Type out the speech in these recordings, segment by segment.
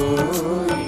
कोई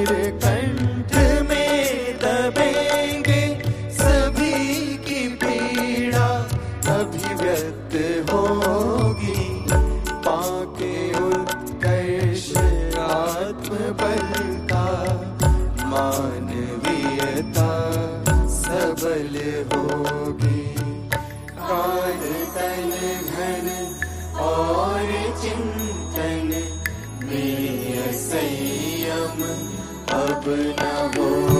तेरे कंठ में दबेंगे सभी की पीड़ा। अभिव्यक्त होगी पाके उत्कर्ष आत्मबल का। मान अब न हो।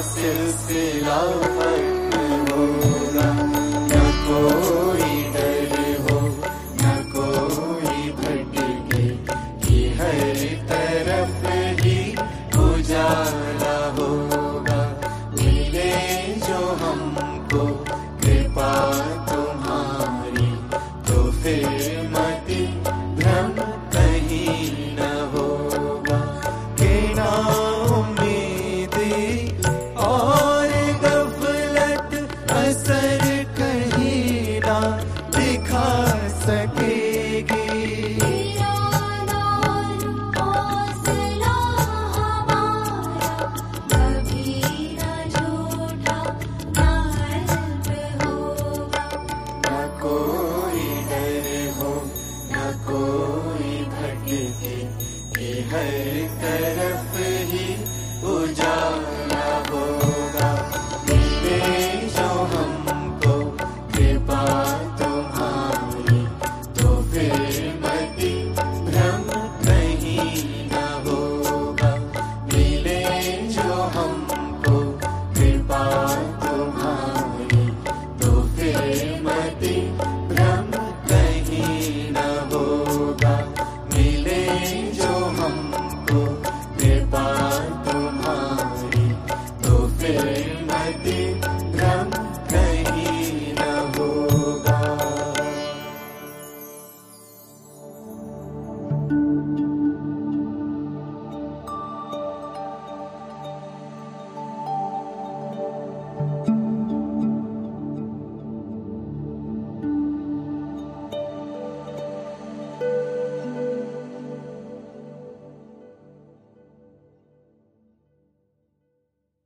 सिलसिला होगा। न कोई डर हो, न कोई भटके। कि तरफ़ ही उजाला होगा। जो हमको असर कहीं ना दिखा सकेगी